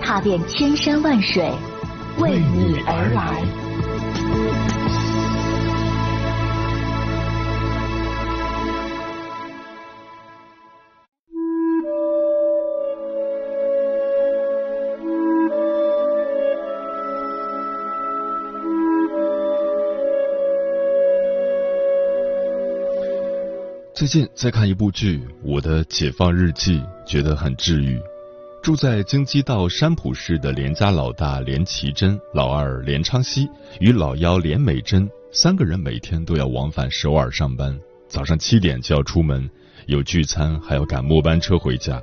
踏遍千山万水，为你而来。最近在看一部剧《我的解放日记》，觉得很治愈。住在京畿道山浦市的连家老大连奇珍、老二连昌熙与老幺连美珍三个人每天都要往返首尔上班，早上七点就要出门，有聚餐还要赶末班车回家。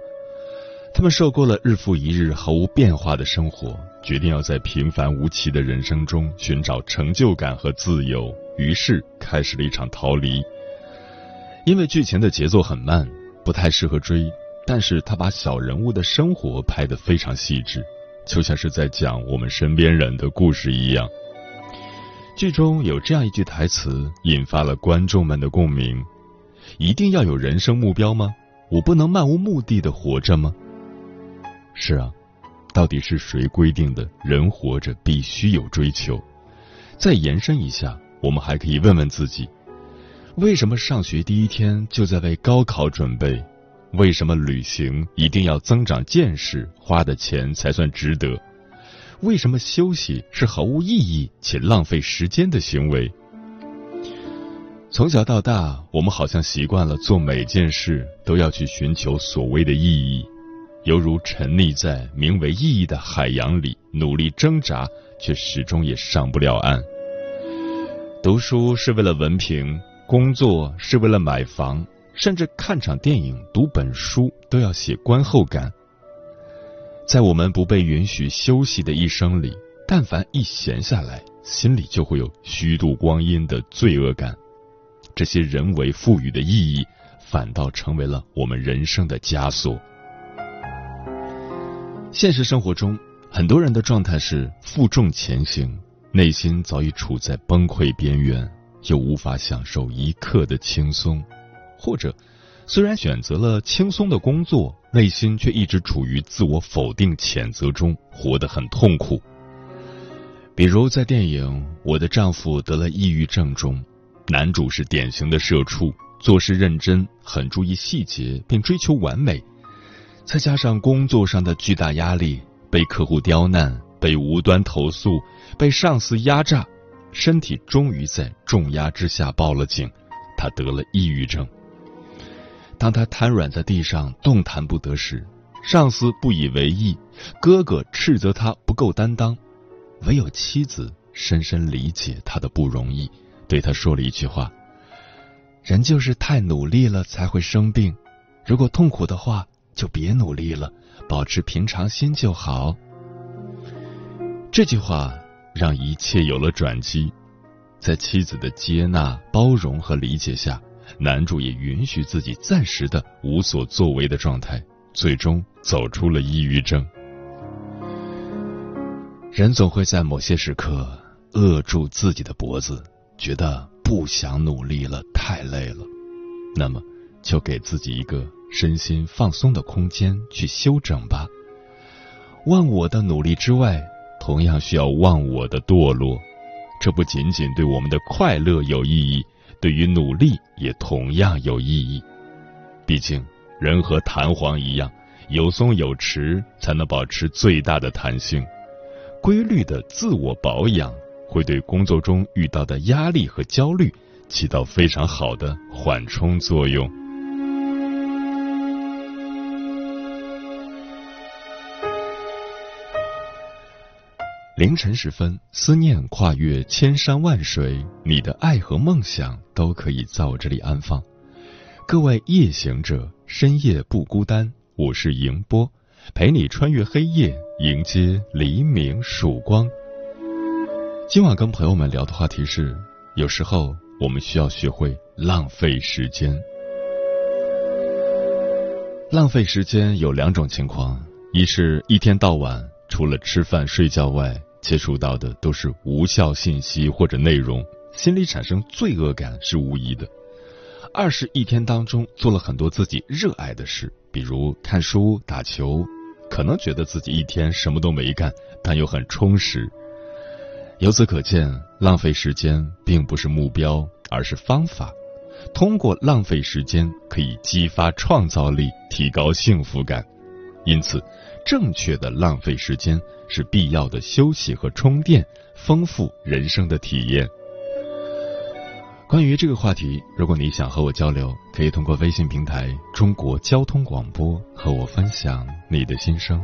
他们受够了日复一日毫无变化的生活，决定要在平凡无奇的人生中寻找成就感和自由，于是开始了一场逃离。因为剧情的节奏很慢，不太适合追，但是他把小人物的生活拍得非常细致，就像是在讲我们身边人的故事一样。剧中有这样一句台词，引发了观众们的共鸣：“一定要有人生目标吗？我不能漫无目的的活着吗？”是啊，到底是谁规定的人活着必须有追求？再延伸一下，我们还可以问问自己。为什么上学第一天就在为高考准备？为什么旅行一定要增长见识，花的钱才算值得？为什么休息是毫无意义且浪费时间的行为？从小到大，我们好像习惯了做每件事都要去寻求所谓的意义，犹如沉溺在名为意义的海洋里，努力挣扎，却始终也上不了岸。读书是为了文凭。工作是为了买房，甚至看场电影、读本书都要写观后感。在我们不被允许休息的一生里，但凡一闲下来，心里就会有虚度光阴的罪恶感。这些人为赋予的意义，反倒成为了我们人生的枷锁。现实生活中，很多人的状态是负重前行，内心早已处在崩溃边缘。又无法享受一刻的轻松，或者虽然选择了轻松的工作，内心却一直处于自我否定、谴责中，活得很痛苦。比如在电影《我的丈夫得了抑郁症》中，男主是典型的社畜，做事认真，很注意细节，并追求完美。再加上工作上的巨大压力，被客户刁难，被无端投诉，被上司压榨。身体终于在重压之下报了警，他得了抑郁症。当他瘫软在地上动弹不得时，上司不以为意，哥哥斥责他不够担当，唯有妻子深深理解他的不容易，对他说了一句话：“人就是太努力了才会生病，如果痛苦的话就别努力了，保持平常心就好。”这句话。让一切有了转机，在妻子的接纳、包容和理解下，男主也允许自己暂时的无所作为的状态，最终走出了抑郁症。人总会在某些时刻扼住自己的脖子，觉得不想努力了，太累了，那么就给自己一个身心放松的空间去休整吧。忘我的努力之外。同样需要忘我的堕落，这不仅仅对我们的快乐有意义，对于努力也同样有意义。毕竟，人和弹簧一样，有松有弛，才能保持最大的弹性。规律的自我保养，会对工作中遇到的压力和焦虑起到非常好的缓冲作用。凌晨时分，思念跨越千山万水，你的爱和梦想都可以在我这里安放。各位夜行者，深夜不孤单，我是迎波，陪你穿越黑夜，迎接黎明曙光。今晚跟朋友们聊的话题是：有时候我们需要学会浪费时间。浪费时间有两种情况：一是一天到晚除了吃饭睡觉外，接触到的都是无效信息或者内容，心里产生罪恶感是无疑的；二是一天当中做了很多自己热爱的事，比如看书、打球，可能觉得自己一天什么都没干，但又很充实。由此可见，浪费时间并不是目标，而是方法。通过浪费时间，可以激发创造力，提高幸福感。因此，正确的浪费时间是必要的休息和充电，丰富人生的体验。关于这个话题，如果你想和我交流，可以通过微信平台“中国交通广播”和我分享你的心声。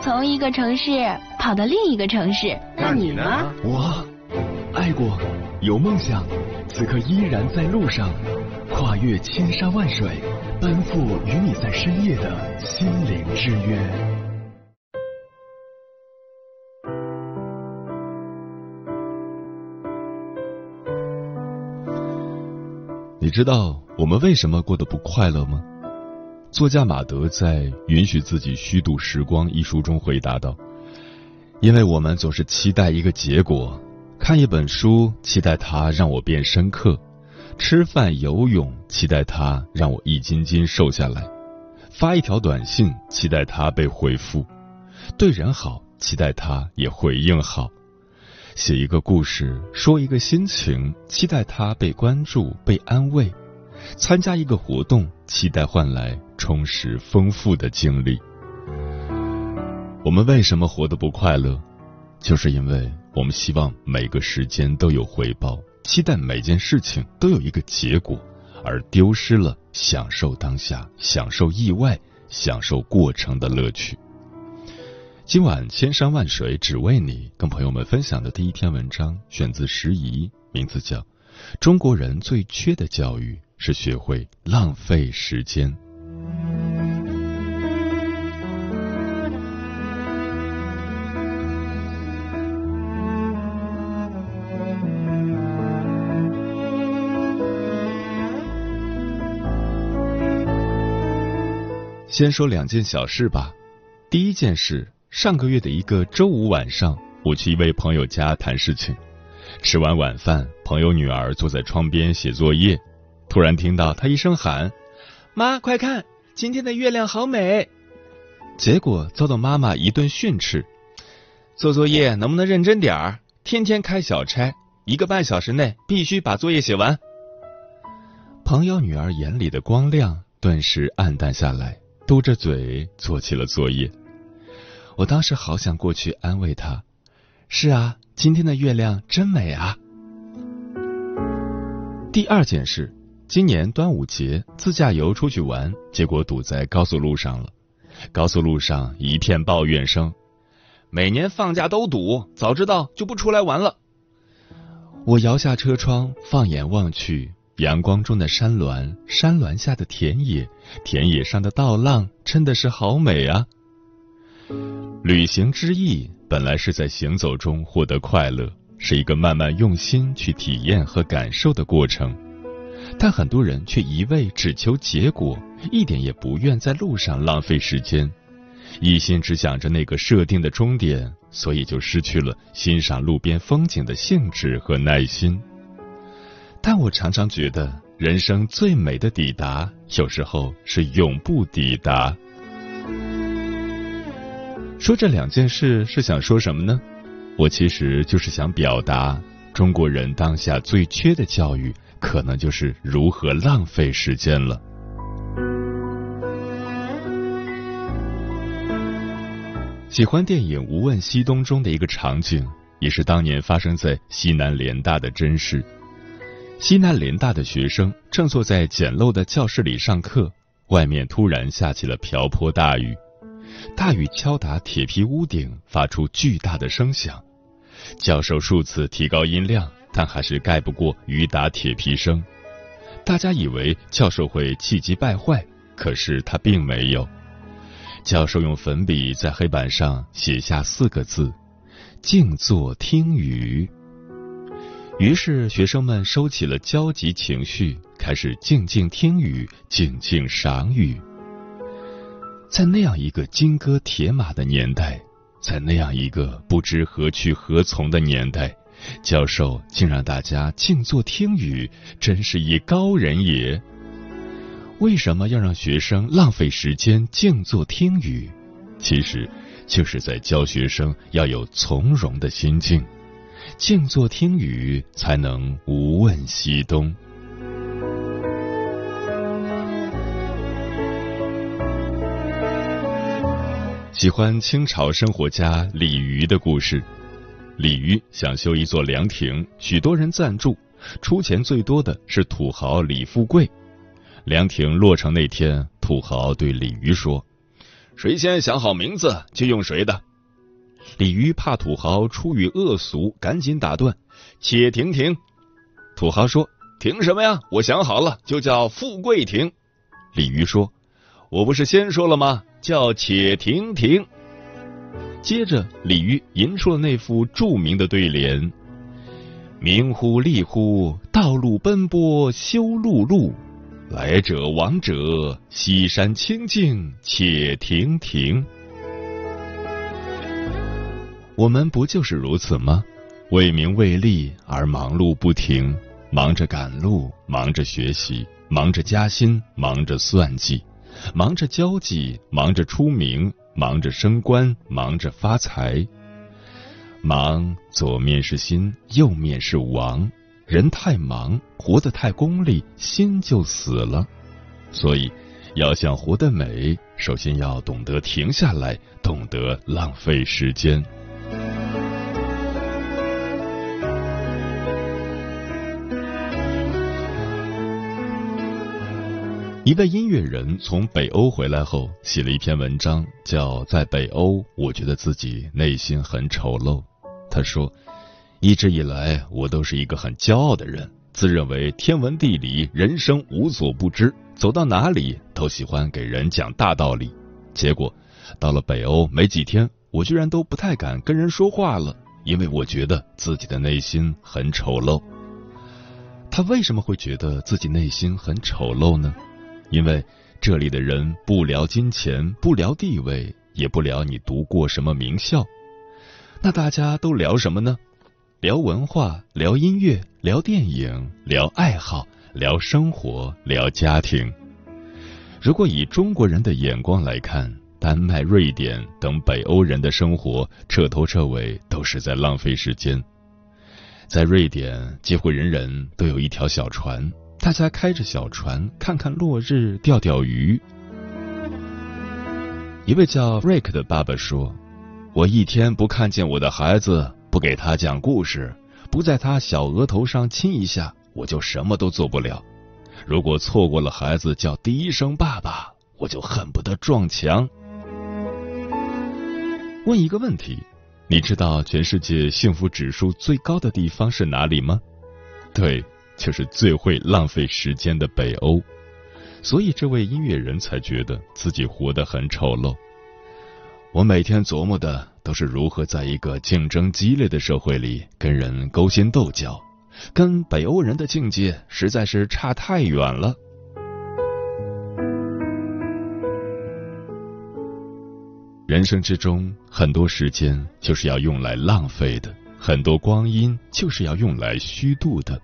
从一个城市跑到另一个城市。那你呢？我。爱过，有梦想，此刻依然在路上，跨越千山万水，奔赴与你在深夜的心灵之约。你知道我们为什么过得不快乐吗？作家马德在《允许自己虚度时光》一书中回答道：“因为我们总是期待一个结果。”看一本书，期待它让我变深刻；吃饭、游泳，期待它让我一斤斤瘦下来；发一条短信，期待它被回复；对人好，期待他也回应好；写一个故事，说一个心情，期待他被关注、被安慰；参加一个活动，期待换来充实丰富的经历。我们为什么活得不快乐？就是因为。我们希望每个时间都有回报，期待每件事情都有一个结果，而丢失了享受当下、享受意外、享受过程的乐趣。今晚千山万水只为你，跟朋友们分享的第一篇文章选自时宜，名字叫《中国人最缺的教育是学会浪费时间》。先说两件小事吧。第一件事，上个月的一个周五晚上，我去一位朋友家谈事情。吃完晚饭，朋友女儿坐在窗边写作业，突然听到她一声喊：“妈，快看，今天的月亮好美！”结果遭到妈妈一顿训斥：“做作业能不能认真点儿？天天开小差，一个半小时内必须把作业写完。”朋友女儿眼里的光亮顿时暗淡下来。嘟着嘴做起了作业，我当时好想过去安慰他。是啊，今天的月亮真美啊。第二件事，今年端午节自驾游出去玩，结果堵在高速路上了。高速路上一片抱怨声，每年放假都堵，早知道就不出来玩了。我摇下车窗，放眼望去。阳光中的山峦，山峦下的田野，田野上的稻浪，真的是好美啊！旅行之意本来是在行走中获得快乐，是一个慢慢用心去体验和感受的过程。但很多人却一味只求结果，一点也不愿在路上浪费时间，一心只想着那个设定的终点，所以就失去了欣赏路边风景的兴致和耐心。但我常常觉得，人生最美的抵达，有时候是永不抵达。说这两件事是想说什么呢？我其实就是想表达，中国人当下最缺的教育，可能就是如何浪费时间了。喜欢电影无问西东中的一个场景，也是当年发生在西南联大的真实。西南联大的学生正坐在简陋的教室里上课，外面突然下起了瓢泼大雨，大雨敲打铁皮屋顶发出巨大的声响，教授数次提高音量。但还是盖不过雨打铁皮声。大家以为教授会气急败坏，可是他并没有。教授用粉笔在黑板上写下四个字：“静坐听雨。”于是学生们收起了焦急情绪，开始静静听雨，静静赏雨。在那样一个金戈铁马的年代。在那样一个不知何去何从的年代，教授竟让大家静坐听雨，真是一高人也。为什么要让学生浪费时间静坐听雨？其实，就是在教学生要有从容的心境，静坐听雨，才能无问西东。喜欢清朝生活家李渔的故事。李渔想修一座凉亭，许多人赞助，出钱最多的是土豪李富贵。凉亭落成那天，土豪对李渔说：“谁先想好名字，就用谁的。”李渔怕土豪出于恶俗，赶紧打断：“且停停！”土豪说：“停什么呀？我想好了，就叫富贵亭。”鲤鱼说：“我不是先说了吗？”叫且停停。接着，李煜吟出了那副著名的对联：“名乎利乎，道路奔波修路路，来者往者，西山清静且停停。”我们不就是如此吗？为名为利而忙碌不停，忙着赶路，忙着学习，忙着加薪，忙着算计。忙着交际，忙着出名，忙着升官，忙着发财。忙左面是心，右面是王。人太忙，活得太功利，心就死了。所以，要想活得美，首先要懂得停下来，懂得浪费时间。一位音乐人从北欧回来后，写了一篇文章，叫《在北欧，我觉得自己内心很丑陋》。他说：“一直以来，我都是一个很骄傲的人，自认为天文地理、人生无所不知，走到哪里都喜欢给人讲大道理。结果到了北欧没几天，我居然都不太敢跟人说话了，因为我觉得自己的内心很丑陋。”他为什么会觉得自己内心很丑陋呢？因为这里的人不聊金钱，不聊地位，也不聊你读过什么名校，那大家都聊什么呢？聊文化，聊音乐，聊电影，聊爱好，聊生活，聊家庭。如果以中国人的眼光来看，丹麦、瑞典等北欧人的生活，彻头彻尾都是在浪费时间。在瑞典，几乎人人都有一条小船。大家开着小船，看看落日，钓钓鱼。一位叫瑞克的爸爸说：“我一天不看见我的孩子，不给他讲故事，不在他小额头上亲一下，我就什么都做不了。如果错过了孩子叫第一声爸爸，我就恨不得撞墙。”问一个问题：你知道全世界幸福指数最高的地方是哪里吗？对。就是最会浪费时间的北欧，所以这位音乐人才觉得自己活得很丑陋。我每天琢磨的都是如何在一个竞争激烈的社会里跟人勾心斗角，跟北欧人的境界实在是差太远了。人生之中，很多时间就是要用来浪费的，很多光阴就是要用来虚度的。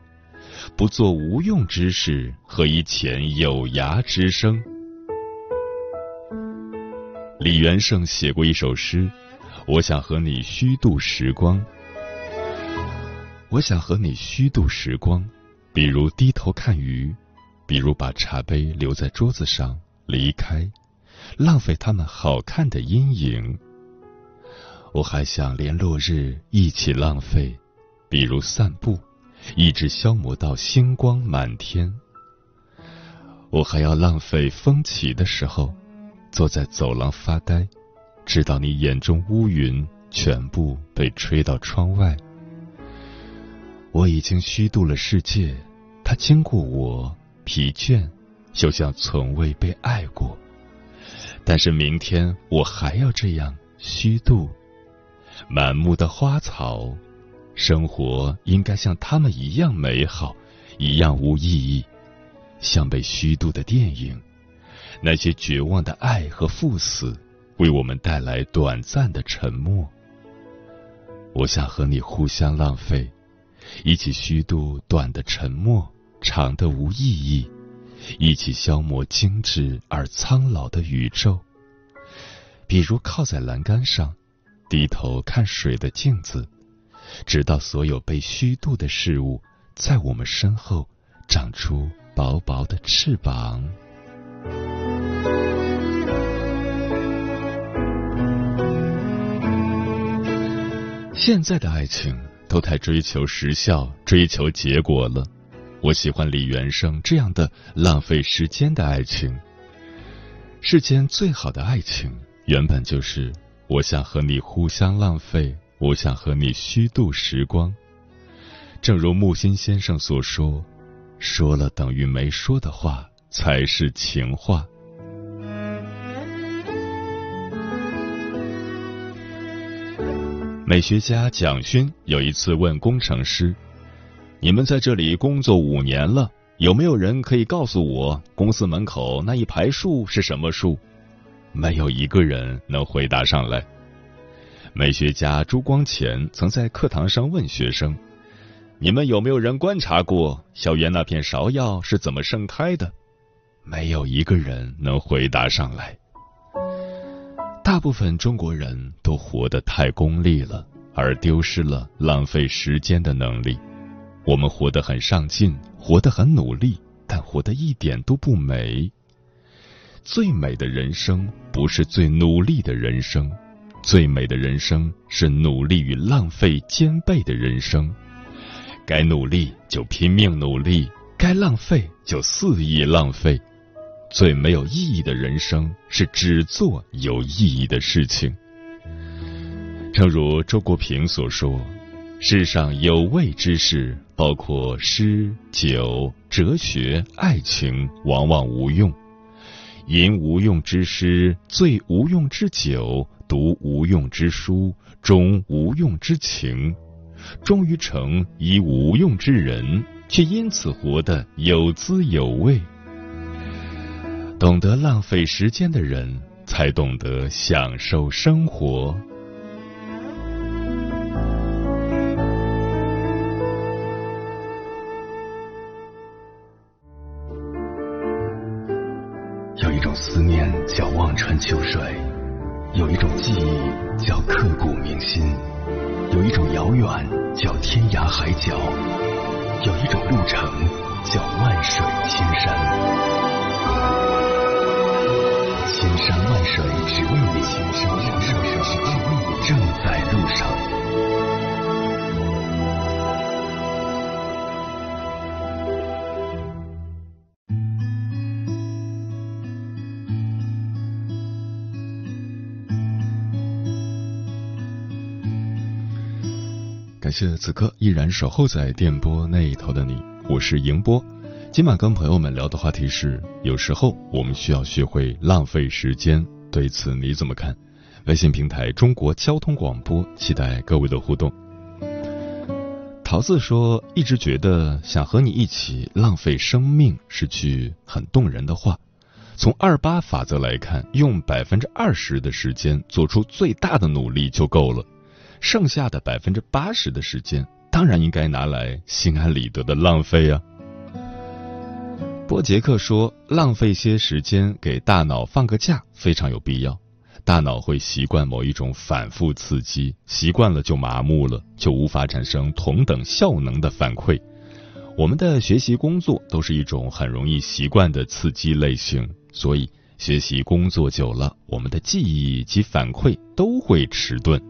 不做无用之事，何以遣有涯之生？李元胜写过一首诗：“我想和你虚度时光，我想和你虚度时光，比如低头看鱼，比如把茶杯留在桌子上离开，浪费他们好看的阴影。我还想连落日一起浪费，比如散步，一直消磨到星光满天。我还要浪费风起的时候，坐在走廊发呆，直到你眼中乌云全部被吹到窗外。我已经虚度了世界，它经过我，疲倦，就像从未被爱过。但是明天我还要这样虚度。满目的花草，生活应该像他们一样美好，一样无意义，像被虚度的电影。那些绝望的爱和赴死，为我们带来短暂的沉默。我想和你互相浪费，一起虚度短的沉默，长的无意义，一起消磨精致而苍老的宇宙。比如靠在栏杆上。低头看水的镜子，直到所有被虚度的事物在我们身后长出薄薄的翅膀。现在的爱情都太追求时效、追求结果了。我喜欢李元胜这样的浪费时间的爱情。世间最好的爱情，原本就是。我想和你互相浪费，我想和你虚度时光。正如木心先生所说：“说了等于没说的话，才是情话。”美学家蒋勋有一次问工程师：“你们在这里工作五年了，有没有人可以告诉我，公司门口那一排树是什么树？”没有一个人能回答上来。美学家朱光潜曾在课堂上问学生：“你们有没有人观察过校园那片芍药是怎么盛开的？”没有一个人能回答上来。大部分中国人都活得太功利了，而丢失了浪费时间的能力。我们活得很上进，活得很努力，但活得一点都不美。最美的人生不是最努力的人生，最美的人生是努力与浪费兼备的人生。该努力就拼命努力，该浪费就肆意浪费。最没有意义的人生是只做有意义的事情。正如周国平所说：“世上有味之事，包括诗、酒、哲学、爱情，往往无用。”吟无用之诗，醉无用之酒，读无用之书，终无用之情，终于成一无用之人，却因此活得有滋有味。懂得浪费时间的人，才懂得享受生活。海角，谢此刻依然守候在电波那一头的你，我是迎波。今晚跟朋友们聊的话题是：有时候我们需要学会浪费时间，对此你怎么看？微信平台中国交通广播，期待各位的互动。桃子说，一直觉得想和你一起浪费生命是句很动人的话。从二八法则来看，用百分之二十的时间做出最大的努力就够了。剩下的百分之八十的时间，当然应该拿来心安理得的浪费啊。波杰克说：“浪费些时间给大脑放个假，非常有必要。大脑会习惯某一种反复刺激，习惯了就麻木了，就无法产生同等效能的反馈。我们的学习工作都是一种很容易习惯的刺激类型，所以学习工作久了，我们的记忆及反馈都会迟钝。”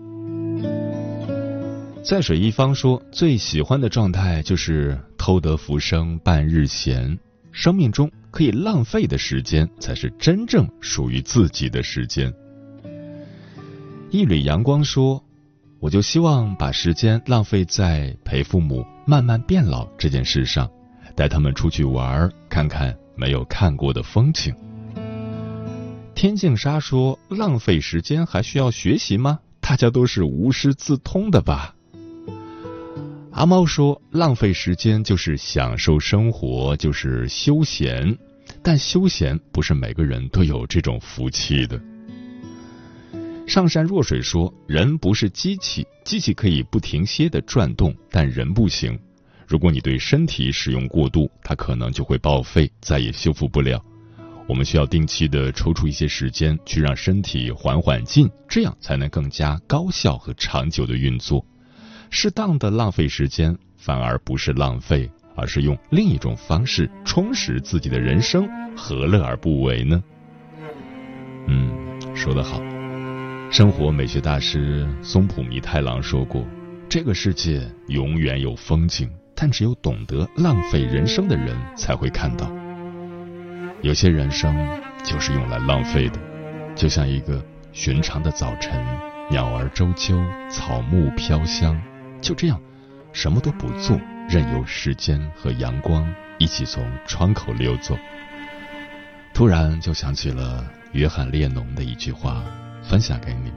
在水一方说，最喜欢的状态就是偷得浮生半日闲。生命中可以浪费的时间，才是真正属于自己的时间。一缕阳光说：“我就希望把时间浪费在陪父母慢慢变老这件事上，带他们出去玩，看看没有看过的风景。”天净沙说：“浪费时间还需要学习吗？大家都是无师自通的吧。”阿猫说：“浪费时间就是享受生活，就是休闲。但休闲不是每个人都有这种福气的。”上善若水说：“人不是机器，机器可以不停歇的转动，但人不行。如果你对身体使用过度，它可能就会报废，再也修复不了。我们需要定期的抽出一些时间，去让身体缓缓劲，这样才能更加高效和长久的运作。”适当的浪费时间，反而不是浪费，而是用另一种方式充实自己的人生，何乐而不为呢？嗯，说得好。生活美学大师松浦弥太郎说过：“这个世界永远有风景，但只有懂得浪费人生的人才会看到。有些人生就是用来浪费的，就像一个寻常的早晨，鸟儿啾啾，草木飘香。”就这样，什么都不做，任由时间和阳光一起从窗口溜走。突然就想起了约翰列侬的一句话，分享给你：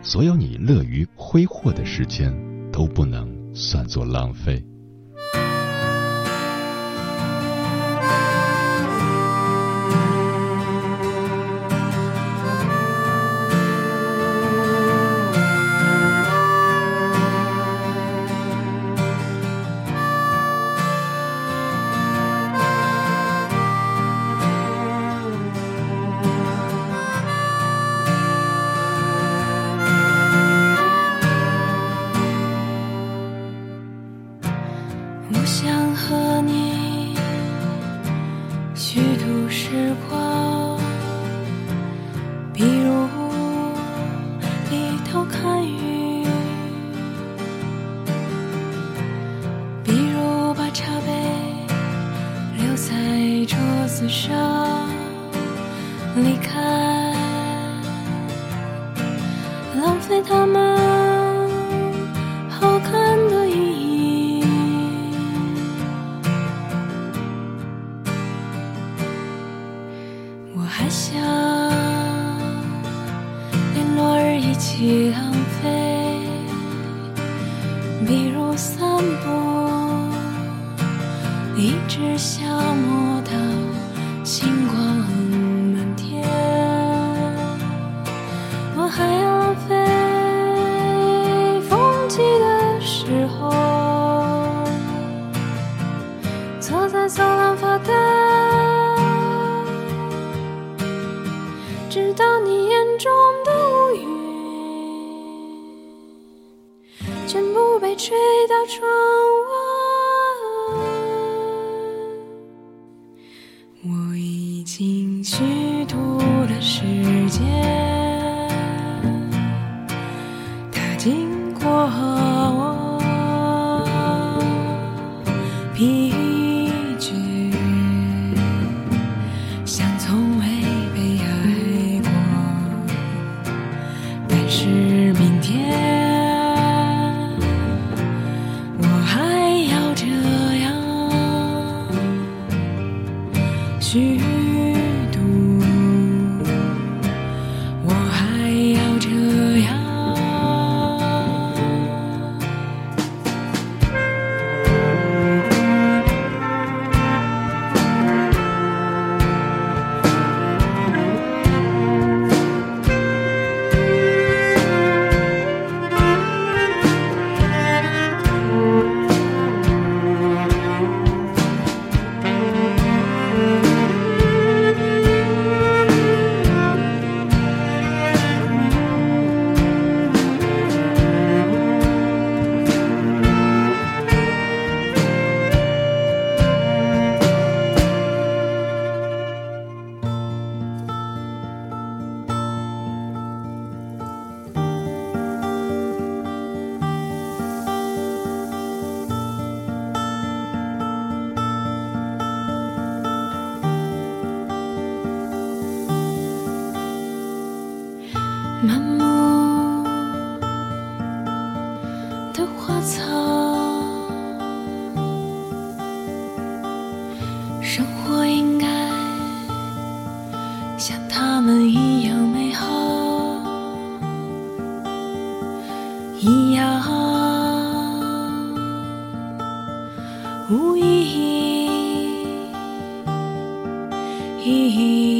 所有你乐于挥霍的时间，都不能算作浪费。时间它经过。遥，无意义。